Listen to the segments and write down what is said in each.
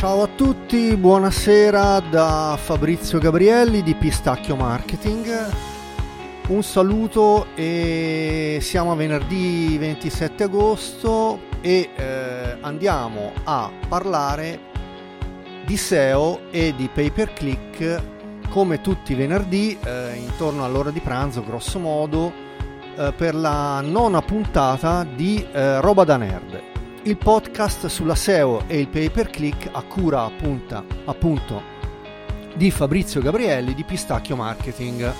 Ciao a tutti, buonasera da Fabrizio Gabrielli di Pistacchio Marketing. Un saluto e siamo a venerdì 27 agosto e eh, andiamo a parlare di SEO e di pay per click come tutti i venerdì eh, intorno all'ora di pranzo grosso modo eh, per la nona puntata di eh, Roba da Nerd il podcast sulla SEO e il pay per click a cura appunto, appunto di Fabrizio Gabrielli di Pistacchio Marketing,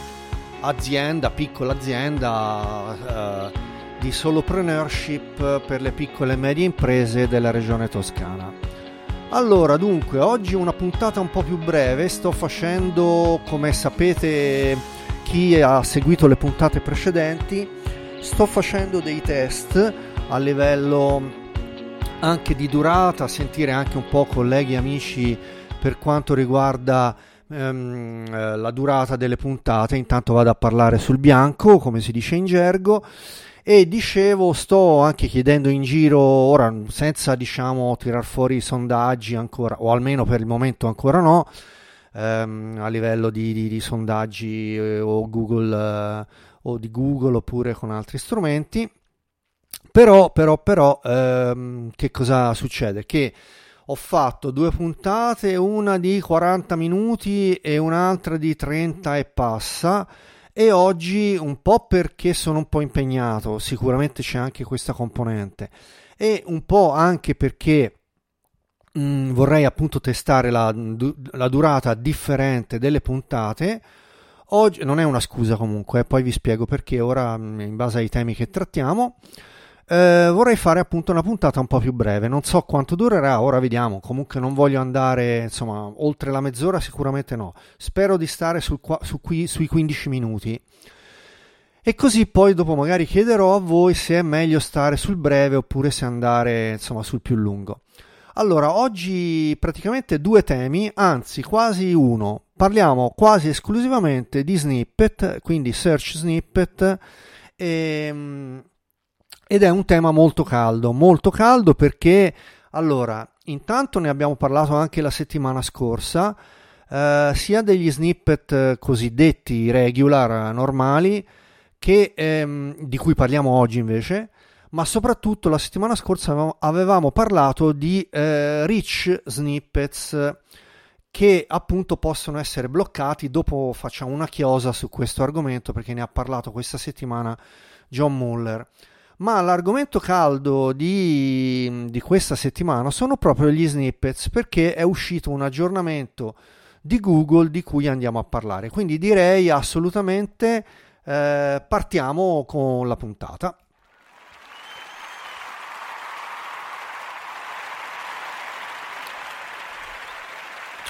azienda, piccola azienda eh, di solopreneurship per le piccole e medie imprese della regione toscana. Allora, dunque, oggi una puntata un po' più breve, sto facendo, come sapete chi ha seguito le puntate precedenti, sto facendo dei test a livello anche di durata, sentire anche un po' colleghi e amici per quanto riguarda ehm, eh, la durata delle puntate. Intanto vado a parlare sul bianco, come si dice in gergo. E dicevo, sto anche chiedendo in giro, ora senza diciamo tirar fuori i sondaggi ancora, o almeno per il momento ancora no, ehm, a livello di, di, di sondaggi eh, o Google eh, o di Google oppure con altri strumenti però, però, però, ehm, che cosa succede? Che ho fatto due puntate, una di 40 minuti e un'altra di 30 e passa. E oggi un po' perché sono un po' impegnato, sicuramente c'è anche questa componente, e un po' anche perché mh, mm, vorrei appunto testare la, la, durata differente delle puntate. Oggi non è una scusa comunque, eh, poi vi spiego perché ora mm, in base ai temi che trattiamo. Eh, vorrei fare appunto una puntata un po' più breve, non so quanto durerà, ora vediamo, comunque non voglio andare insomma oltre la mezz'ora, sicuramente no, spero di stare sul, su qui, sui 15 minuti. E così poi dopo magari chiederò a voi se è meglio stare sul breve oppure se andare insomma sul più lungo. Allora, oggi praticamente due temi, anzi quasi uno, parliamo quasi esclusivamente di snippet, quindi search snippet e ehm, ed è un tema molto caldo, molto caldo perché allora, intanto ne abbiamo parlato anche la settimana scorsa, eh, sia degli snippet cosiddetti regular normali che ehm, di cui parliamo oggi invece, ma soprattutto la settimana scorsa avevamo, avevamo parlato di eh, rich snippets che appunto possono essere bloccati. Dopo facciamo una chiosa su questo argomento perché ne ha parlato questa settimana John Muller ma l'argomento caldo di, di, questa settimana sono proprio gli snippets perché è uscito un aggiornamento di Google di cui andiamo a parlare. Quindi direi assolutamente eh, partiamo con la puntata.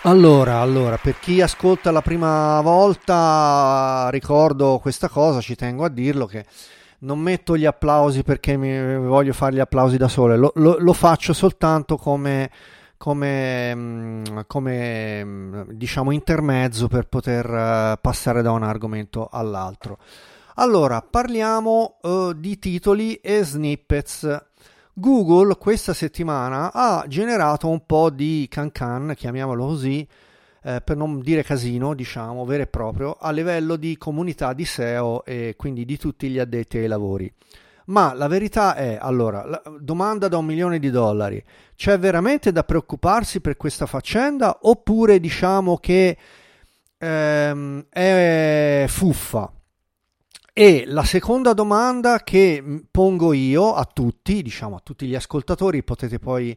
Allora, allora, per chi ascolta la prima volta, ricordo questa cosa, ci tengo a dirlo che non metto gli applausi perché mi voglio fare gli applausi da solo, lo, lo, lo faccio soltanto come, come, mm, come, mm, diciamo intermezzo per poter uh, passare da un argomento all'altro. Allora, parliamo uh, di titoli e snippets. Google questa settimana ha generato un po' di cancan, chiamiamolo così, eh, per non dire casino, diciamo, vero e proprio, a livello di comunità di SEO e quindi di tutti gli addetti ai lavori. Ma la verità è, allora, la domanda da un milione di dollari, c'è veramente da preoccuparsi per questa faccenda oppure diciamo che ehm, è fuffa? E la seconda domanda che pongo io a tutti, diciamo a tutti gli ascoltatori, potete poi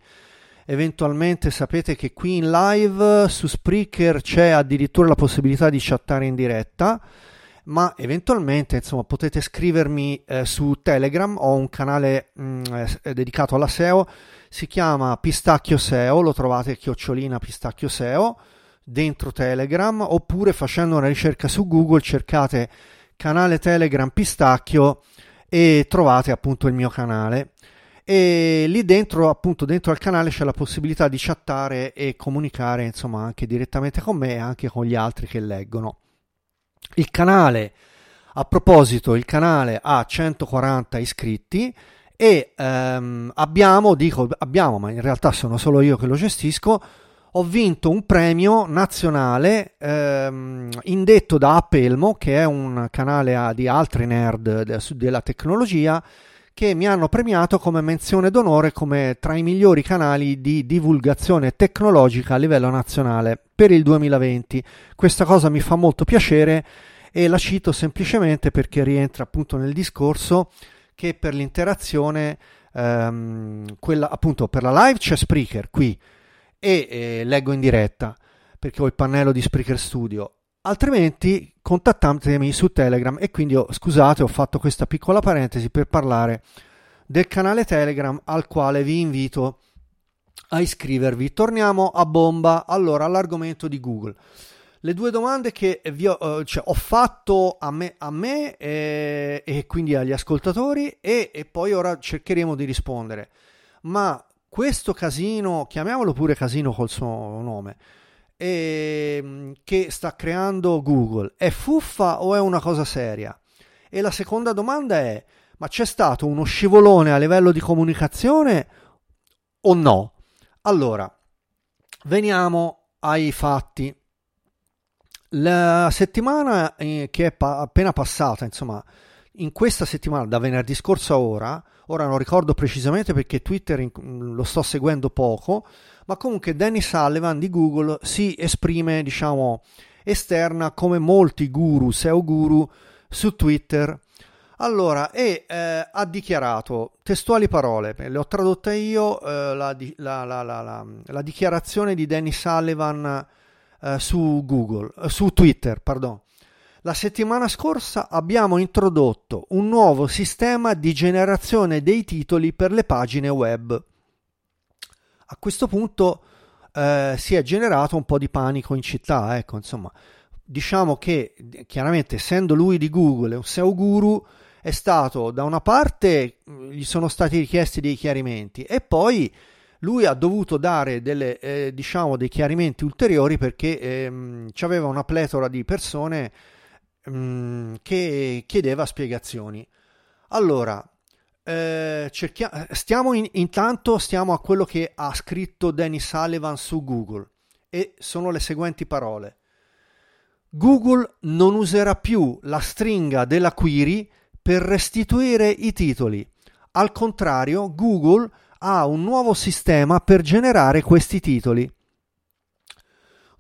eventualmente sapete che qui in live su Spreaker c'è addirittura la possibilità di chattare in diretta ma eventualmente insomma potete scrivermi eh, su Telegram. Ho un canale mh, mm, eh, dedicato alla SEO si chiama Pistacchio SEO lo trovate chiocciolina Pistacchio SEO dentro Telegram. Oppure facendo una ricerca su Google cercate canale Telegram Pistacchio e trovate appunto il mio canale e lì dentro appunto dentro al canale c'è la possibilità di chattare e comunicare insomma anche direttamente con me e anche con gli altri che leggono. Il canale a proposito il canale ha 140 iscritti e ehm, abbiamo dico abbiamo ma in realtà sono solo io che lo gestisco ho vinto un premio nazionale ehm, indetto da Appelmo, che è un canale di altri nerd de- della tecnologia, che mi hanno premiato come menzione d'onore come tra i migliori canali di divulgazione tecnologica a livello nazionale per il 2020. Questa cosa mi fa molto piacere e la cito semplicemente perché rientra appunto nel discorso che per l'interazione, ehm, quella appunto per la live c'è Spreaker qui e eh, leggo in diretta perché ho il pannello di Spreaker Studio altrimenti contattatemi su Telegram e quindi ho, scusate ho fatto questa piccola parentesi per parlare del canale Telegram al quale vi invito a iscrivervi. Torniamo a bomba allora all'argomento di Google. Le due domande che vi ho, eh, cioè, ho fatto a me, a me e, eh, e, quindi agli ascoltatori e, e poi ora cercheremo di rispondere. Ma questo casino, chiamiamolo pure casino col suo nome, e, ehm, che sta creando Google è fuffa o è una cosa seria? E la seconda domanda è, ma c'è stato uno scivolone a livello di comunicazione o no? Allora, veniamo ai fatti. La settimana eh, che è pa- appena passata, insomma, in questa settimana, da venerdì scorso a ora, ora non ricordo precisamente perché Twitter lo sto seguendo poco, ma comunque Danny Sullivan di Google si esprime, diciamo, esterna come molti guru, SEO guru su Twitter. Allora, e eh, ha dichiarato testuali parole, le ho tradotte io, eh, la, la, la, la, dichiarazione di Danny Sullivan eh, su Google, eh, su Twitter, pardon. La settimana scorsa abbiamo introdotto un nuovo sistema di generazione dei titoli per le pagine web. A questo punto eh, si è generato un po' di panico in città, ecco, insomma, diciamo che chiaramente essendo lui di Google, un SEO guru, è stato da una parte gli sono stati richiesti dei chiarimenti e poi lui ha dovuto dare delle, eh, diciamo dei chiarimenti ulteriori perché ehm, c'aveva una pletora di persone mh, che chiedeva spiegazioni. Allora, eh, cerchia- stiamo in- intanto stiamo a quello che ha scritto Danny Sullivan su Google e sono le seguenti parole. Google non userà più la stringa della query per restituire i titoli. Al contrario, Google ha un nuovo sistema per generare questi titoli.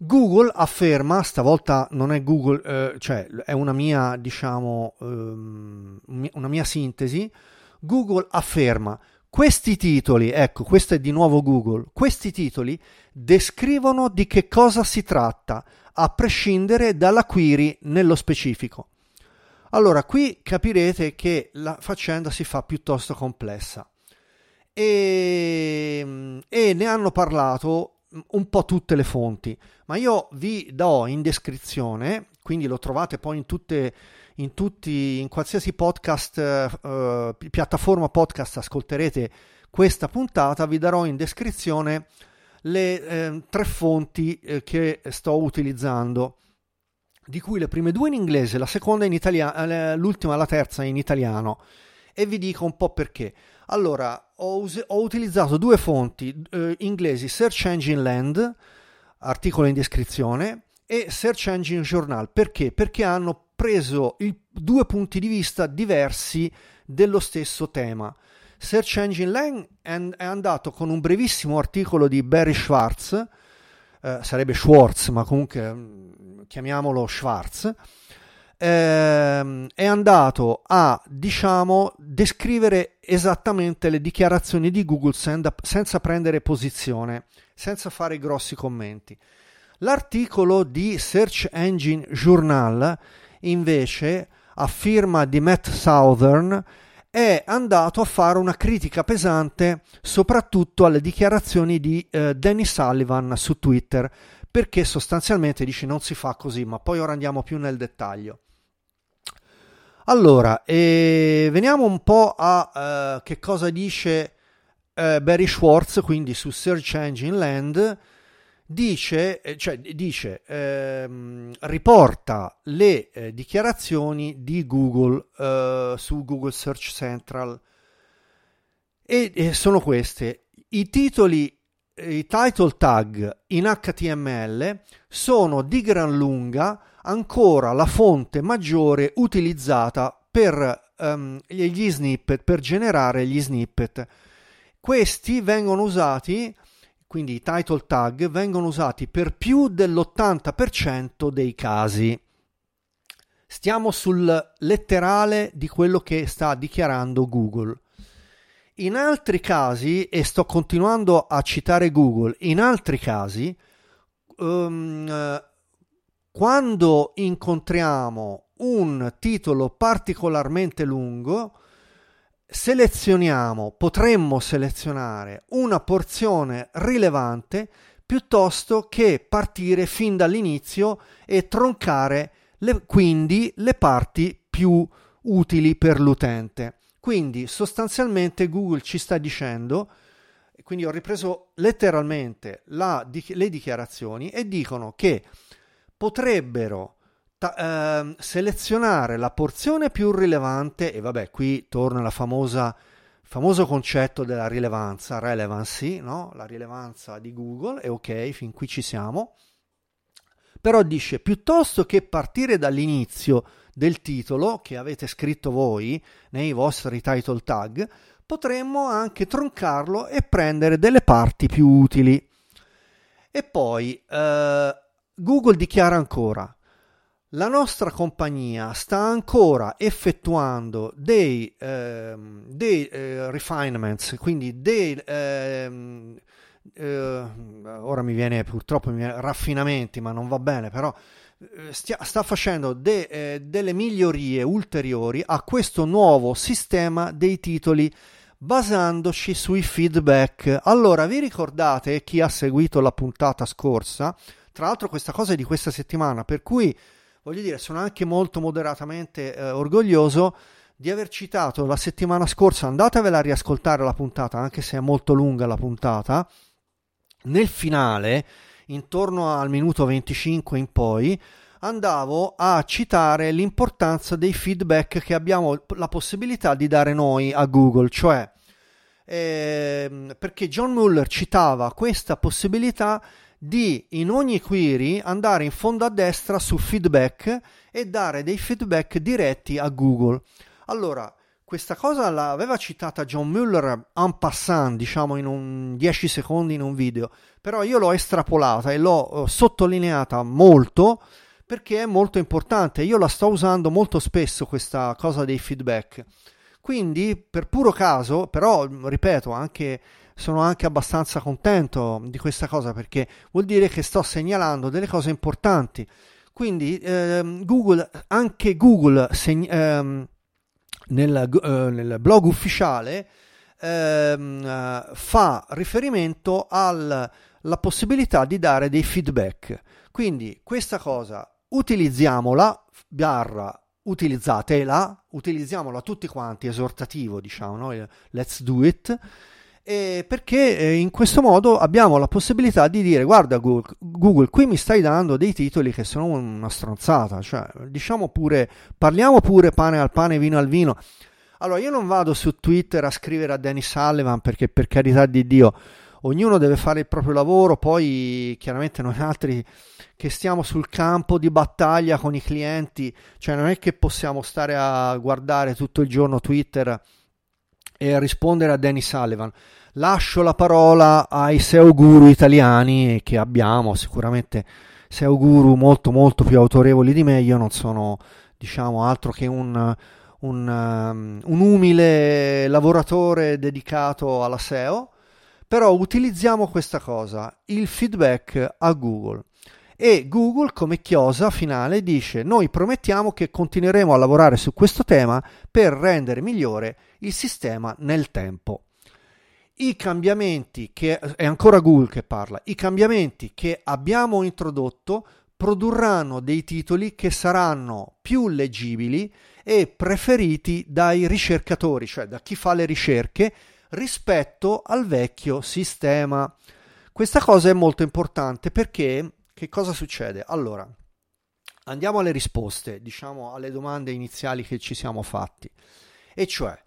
Google afferma, stavolta non è Google, eh, cioè è una mia, diciamo, ehm, una mia sintesi, Google afferma questi titoli, ecco, questo è di nuovo Google, questi titoli descrivono di che cosa si tratta, a prescindere dalla query nello specifico. Allora, qui capirete che la faccenda si fa piuttosto complessa. E, e ne hanno parlato un po' tutte le fonti, ma io vi do in descrizione, quindi lo trovate poi in tutte in tutti, in qualsiasi podcast, eh, piattaforma podcast ascolterete questa puntata, vi darò in descrizione le eh, tre fonti eh, che sto utilizzando, di cui le prime due in inglese, la seconda in italiano, eh, l'ultima, la terza in italiano. E vi dico un po' perché. Allora, ho, us- ho utilizzato due fonti eh, inglesi, Search Engine Land, articolo in descrizione, e Search Engine Journal. Perché? Perché hanno preso il, due punti di vista diversi dello stesso tema. Search Engine Lang è andato con un brevissimo articolo di Barry Schwartz, eh, sarebbe Schwartz, ma comunque mm, chiamiamolo Schwartz, eh, è andato a, diciamo, descrivere esattamente le dichiarazioni di Google senza prendere posizione, senza fare grossi commenti. L'articolo di Search Engine Journal invece, a firma di Matt Southern, è andato a fare una critica pesante soprattutto alle dichiarazioni di eh, Danny Sullivan su Twitter, perché sostanzialmente dice non si fa così, ma poi ora andiamo più nel dettaglio. Allora, eh, veniamo un po' a eh, che cosa dice eh, Barry Schwartz, quindi su Search Engine Land, dice, eh, cioè, dice ehm, riporta le eh, dichiarazioni di Google eh, su Google Search Central e, e sono queste. I titoli i title tag in HTML sono di gran lunga ancora la fonte maggiore utilizzata per um, gli snippet, per generare gli snippet. Questi vengono usati, quindi i title tag vengono usati per più dell'80% dei casi. Stiamo sul letterale di quello che sta dichiarando Google. In altri casi, e sto continuando a citare Google, in altri casi, um, quando incontriamo un titolo particolarmente lungo, selezioniamo, potremmo selezionare una porzione rilevante piuttosto che partire fin dall'inizio e troncare le, quindi le parti più utili per l'utente. Quindi sostanzialmente Google ci sta dicendo, quindi ho ripreso letteralmente la, le dichiarazioni e dicono che potrebbero ta- eh, selezionare la porzione più rilevante e vabbè qui torna la famosa famoso concetto della rilevanza, relevancy, no? la rilevanza di Google, e ok, fin qui ci siamo. Però dice, piuttosto che partire dall'inizio del titolo che avete scritto voi nei vostri title tag, potremmo anche troncarlo e prendere delle parti più utili. E poi eh, Google dichiara ancora, la nostra compagnia sta ancora effettuando dei, eh, dei eh, refinements, quindi dei, ehm, eh, ora mi viene purtroppo mi viene, raffinamenti, ma non va bene, però eh, stia, sta facendo de, eh, delle migliorie ulteriori a questo nuovo sistema dei titoli basandoci sui feedback. Allora, vi ricordate chi ha seguito la puntata scorsa? Tra l'altro questa cosa è di questa settimana, per cui voglio dire, sono anche molto moderatamente eh, orgoglioso di aver citato la settimana scorsa, andatevela a riascoltare la puntata, anche se è molto lunga la puntata. Nel finale intorno al minuto 25 in poi, andavo a citare l'importanza dei feedback che abbiamo la possibilità di dare noi a Google, cioè eh, perché John Muller citava questa possibilità di in ogni query andare in fondo a destra su feedback e dare dei feedback diretti a Google. Allora, questa cosa l'aveva citata John Muller en passant, diciamo in un 10 secondi in un video, però io l'ho estrapolata e l'ho sottolineata molto perché è molto importante. Io la sto usando molto spesso questa cosa dei feedback. Quindi, per puro caso, però ripeto, anche sono anche abbastanza contento di questa cosa perché vuol dire che sto segnalando delle cose importanti. Quindi ehm, Google, anche Google segn- ehm, nel, uh, nel blog ufficiale uh, fa riferimento alla possibilità di dare dei feedback. Quindi questa cosa utilizziamola, barra utilizzatela, utilizziamola tutti quanti, esortativo diciamo, no? let's do it eh, perché eh, in questo modo abbiamo la possibilità di dire guarda Google, Google, qui mi stai dando dei titoli che sono una stronzata, cioè diciamo pure, parliamo pure pane al pane, vino al vino. Allora io non vado su Twitter a scrivere a Danny Sullivan perché per carità di Dio ognuno deve fare il proprio lavoro, poi chiaramente noi altri che stiamo sul campo di battaglia con i clienti, cioè non è che possiamo stare a guardare tutto il giorno Twitter e a rispondere a Danny Sullivan. Lascio la parola ai SEO guru italiani che abbiamo, sicuramente SEO guru molto molto più autorevoli di me, io non sono diciamo altro che un, un, um, un umile lavoratore dedicato alla SEO, però utilizziamo questa cosa, il feedback a Google e Google come chiosa finale dice noi promettiamo che continueremo a lavorare su questo tema per rendere migliore il sistema nel tempo. I cambiamenti che è ancora Google che parla, i cambiamenti che abbiamo introdotto produrranno dei titoli che saranno più leggibili e preferiti dai ricercatori, cioè da chi fa le ricerche, rispetto al vecchio sistema. Questa cosa è molto importante perché che cosa succede? Allora, andiamo alle risposte, diciamo alle domande iniziali che ci siamo fatti. E cioè,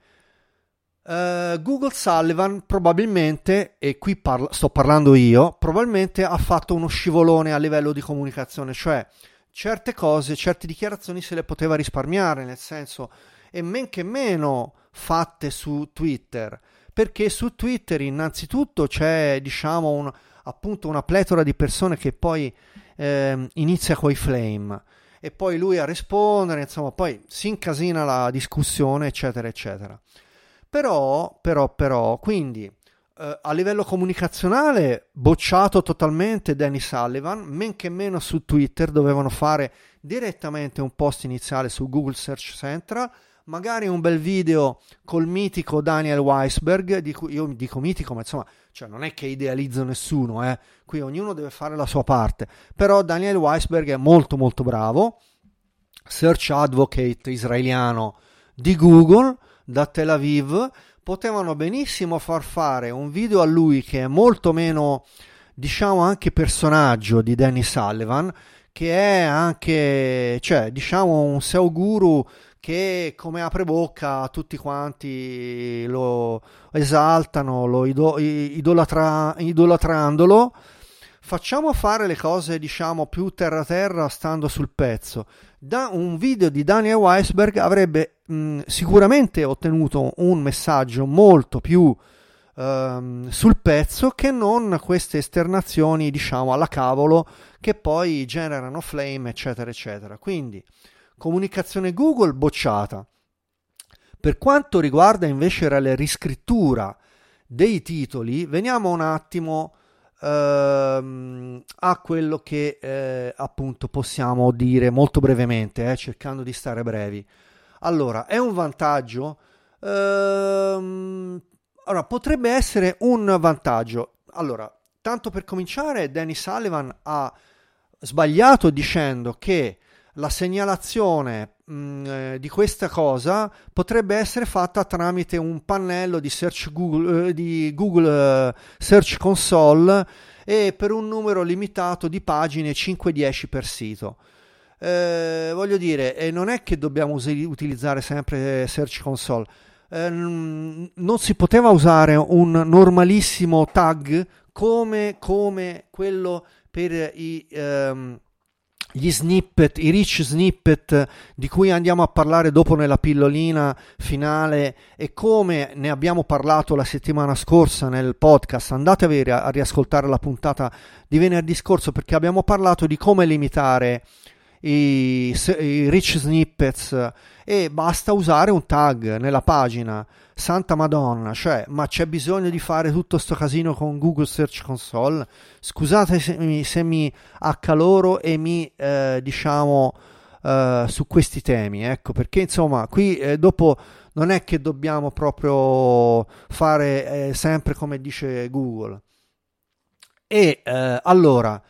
Uh, Google Sullivan probabilmente, e qui parlo, sto parlando io, probabilmente ha fatto uno scivolone a livello di comunicazione, cioè certe cose, certe dichiarazioni se le poteva risparmiare, nel senso, e men che meno fatte su Twitter, perché su Twitter innanzitutto c'è, diciamo, un, appunto una pletora di persone che poi eh, inizia coi flame e poi lui a rispondere, insomma, poi si incasina la discussione, eccetera, eccetera. Però, però, però, quindi eh, a livello comunicazionale bocciato totalmente Danny Sullivan, men che meno su Twitter dovevano fare direttamente un post iniziale su Google Search Central, magari un bel video col mitico Daniel Weisberg, di cui io dico mitico, ma insomma, cioè non è che idealizzo nessuno, eh. qui ognuno deve fare la sua parte, però Daniel Weisberg è molto molto bravo, search advocate israeliano di Google, da Tel Aviv, potevano benissimo far fare un video a lui che è molto meno, diciamo, anche personaggio di Danny Sullivan, che è anche, cioè, diciamo, un SEO guru che come apre bocca tutti quanti lo esaltano, lo idolatra, idolatrandolo. Facciamo fare le cose diciamo più terra terra stando sul pezzo. Da un video di Daniel Weisberg avrebbe mh, sicuramente ottenuto un messaggio molto più ehm, sul pezzo che non queste esternazioni diciamo alla cavolo che poi generano flame eccetera eccetera. Quindi comunicazione Google bocciata per quanto riguarda invece la riscrittura dei titoli veniamo un attimo ehm, a quello che eh, appunto possiamo dire molto brevemente, eh, cercando di stare brevi. Allora, è un vantaggio? Ehm, allora, potrebbe essere un vantaggio. Allora, tanto per cominciare, Danny Sullivan ha sbagliato dicendo che la segnalazione mh, mm, eh, di questa cosa potrebbe essere fatta tramite un pannello di Google, eh, di Google eh, Search Console e per un numero limitato di pagine 5-10 per sito. Eh, voglio dire, non è che dobbiamo us- utilizzare sempre Search Console. Eh, non si poteva usare un normalissimo tag come, come quello per i, ehm, gli snippet, i rich snippet di cui andiamo a parlare dopo nella pillolina finale e come ne abbiamo parlato la settimana scorsa nel podcast, andate a, a riascoltare la puntata di venerdì scorso perché abbiamo parlato di come limitare i, i rich snippets e basta usare un tag nella pagina santa madonna cioè ma c'è bisogno di fare tutto sto casino con Google Search Console? Scusate se mi, se mi accaloro e mi eh, diciamo eh, su questi temi ecco perché insomma qui eh, dopo non è che dobbiamo proprio fare eh, sempre come dice Google. E eh, allora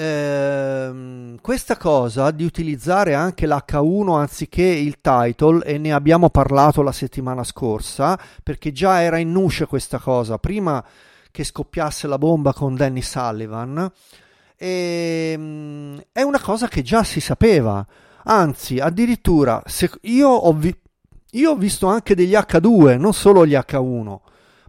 ehm, questa cosa di utilizzare anche l'H1 anziché il title, e ne abbiamo parlato la settimana scorsa, perché già era in nuce questa cosa, prima che scoppiasse la bomba con Danny Sullivan, e, ehm, è una cosa che già si sapeva. Anzi, addirittura, io ho, vi- io ho visto anche degli H2, non solo gli H1,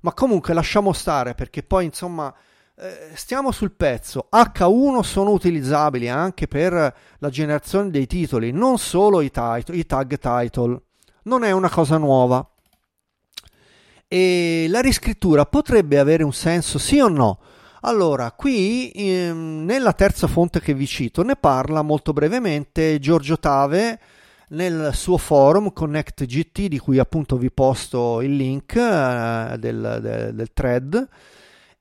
ma comunque lasciamo stare perché poi insomma eh, stiamo sul pezzo. H1 sono utilizzabili anche per la generazione dei titoli, non solo i, title, i tag title. Non è una cosa nuova. E la riscrittura potrebbe avere un senso, sì o no? Allora, qui ehm, nella terza fonte che vi cito ne parla molto brevemente Giorgio Tave nel suo forum Connect GT, di cui appunto vi posto il link eh, del, del, del thread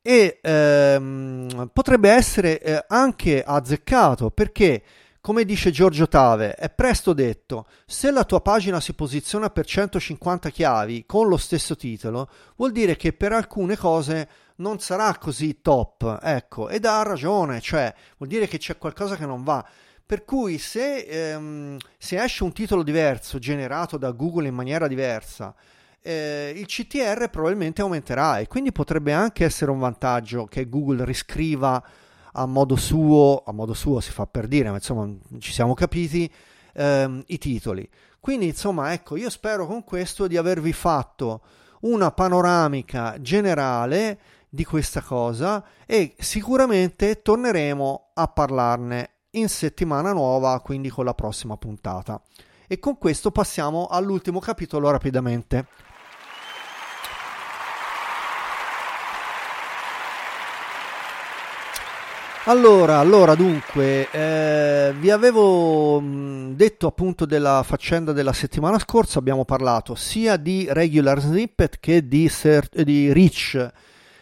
e ehm, potrebbe essere eh, anche azzeccato perché come dice Giorgio Tave, è presto detto, se la tua pagina si posiziona per 150 chiavi con lo stesso titolo, vuol dire che per alcune cose non sarà così top, ecco, ed ha ragione, cioè vuol dire che c'è qualcosa che non va. Per cui se, ehm, se esce un titolo diverso generato da Google in maniera diversa, eh, il CTR probabilmente aumenterà e quindi potrebbe anche essere un vantaggio che Google riscriva a modo suo, a modo suo si fa per dire, ma insomma ci siamo capiti, ehm, i titoli. Quindi insomma ecco, io spero con questo di avervi fatto una panoramica generale di questa cosa e sicuramente torneremo a parlarne in settimana nuova, quindi con la prossima puntata. E con questo passiamo all'ultimo capitolo rapidamente. Allora, allora dunque, eh, vi avevo mh, detto appunto della faccenda della settimana scorsa, abbiamo parlato sia di regular snippet che di, cert- di rich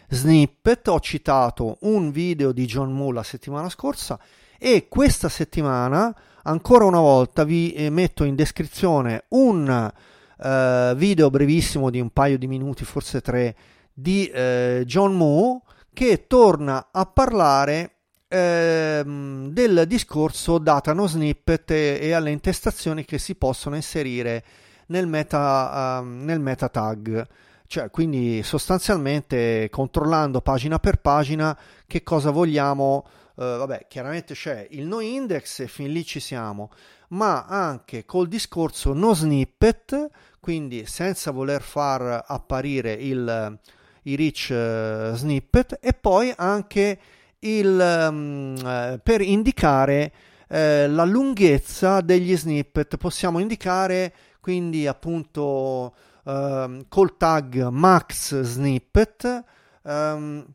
snippet, ho citato un video di John Moore la settimana scorsa e questa settimana ancora una volta vi eh, metto in descrizione un uh, video brevissimo di un paio di minuti, forse tre, di uh, John Moore che torna a parlare ehm, del discorso data no snippet e, e, alle intestazioni che si possono inserire nel meta, uh, nel meta tag. Cioè, quindi sostanzialmente controllando pagina per pagina che cosa vogliamo. Uh, vabbè, chiaramente c'è il no index e fin lì ci siamo, ma anche col discorso no snippet, quindi senza voler far apparire il, i rich uh, snippet e poi anche il, um, per indicare eh, la lunghezza degli snippet. Possiamo indicare quindi appunto uh, col tag max snippet. Um,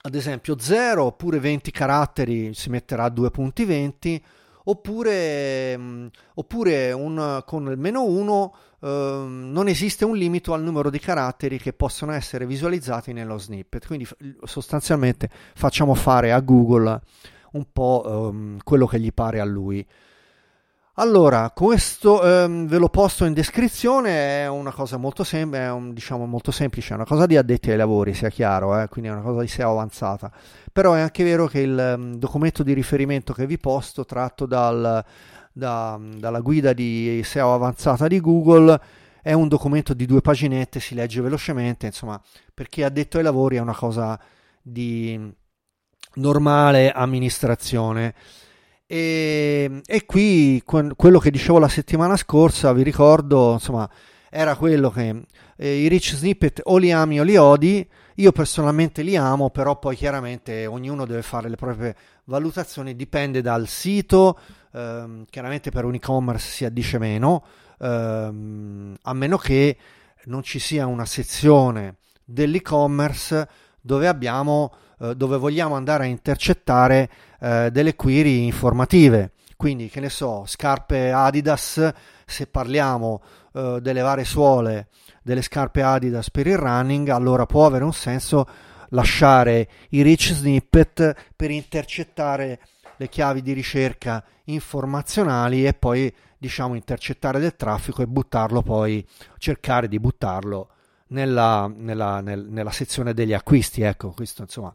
ad esempio 0 oppure 20 caratteri si metterà due punti 20 oppure, um, oppure un, con il meno 1 Ehm, non esiste un limite al numero di caratteri che possono essere visualizzati nello snippet. Quindi sostanzialmente facciamo fare a Google un po' um, quello che gli pare a lui. Allora, questo um, ve lo posto in descrizione, è una cosa molto, sem- è un, diciamo, molto semplice, è una cosa di addetti ai lavori, sia chiaro, eh? quindi è una cosa di SEO avanzata. Però è anche vero che il um, documento di riferimento che vi posto, tratto dal, da, dalla guida di SEO avanzata di Google. È un documento di due paginette, si legge velocemente, insomma, per chi ha detto ai lavori è una cosa di normale amministrazione. E, e qui quello che dicevo la settimana scorsa, vi ricordo, insomma, era quello che eh, i rich snippet o li ami o li odi. Io personalmente li amo, però poi chiaramente ognuno deve fare le proprie valutazioni, dipende dal sito, ehm, chiaramente per un e-commerce si addice meno, ehm, a meno che non ci sia una sezione dell'e-commerce dove abbiamo eh, dove vogliamo andare a intercettare eh, delle query informative. Quindi, che ne so, scarpe Adidas, se parliamo eh, delle varie suole delle scarpe Adidas per il running, allora può avere un senso lasciare i rich snippet per intercettare le chiavi di ricerca informazionali e poi diciamo intercettare del traffico e buttarlo poi cercare di buttarlo nella, nella, nel, nella sezione degli acquisti ecco questo insomma.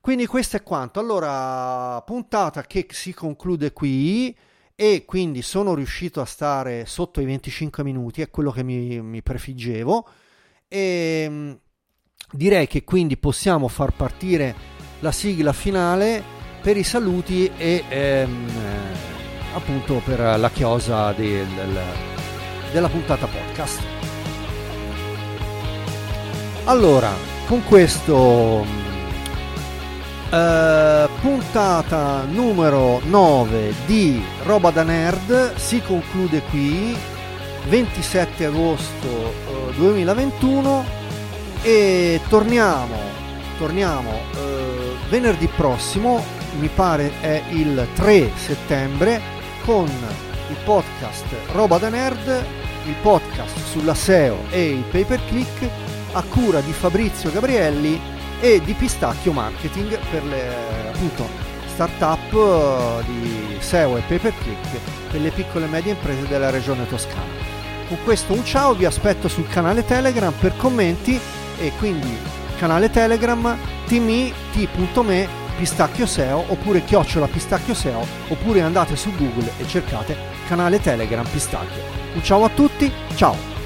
Quindi questo è quanto. Allora puntata che si conclude qui e quindi sono riuscito a stare sotto i 25 minuti è quello che mi, mi prefiggevo. E direi che quindi possiamo far partire la sigla finale per i saluti e ehm, appunto per la chiosa del, della puntata podcast. Allora, con questo eh, puntata numero 9 di Roba da Nerd si conclude qui 27 agosto eh, 2021 e torniamo torniamo eh, venerdì prossimo mi pare è il 3 settembre con il podcast Roba da Nerd, il podcast sulla SEO e il pay per click a cura di Fabrizio Gabrielli e di Pistacchio Marketing per le appunto startup eh, di SEO e pay per click per le piccole e medie imprese della regione toscana. Con questo un ciao, vi aspetto sul canale Telegram per commenti e quindi canale Telegram tme.me Pistacchio SEO oppure chiocciola Pistacchio SEO oppure andate su Google e cercate canale Telegram Pistacchio. Un ciao a tutti, ciao!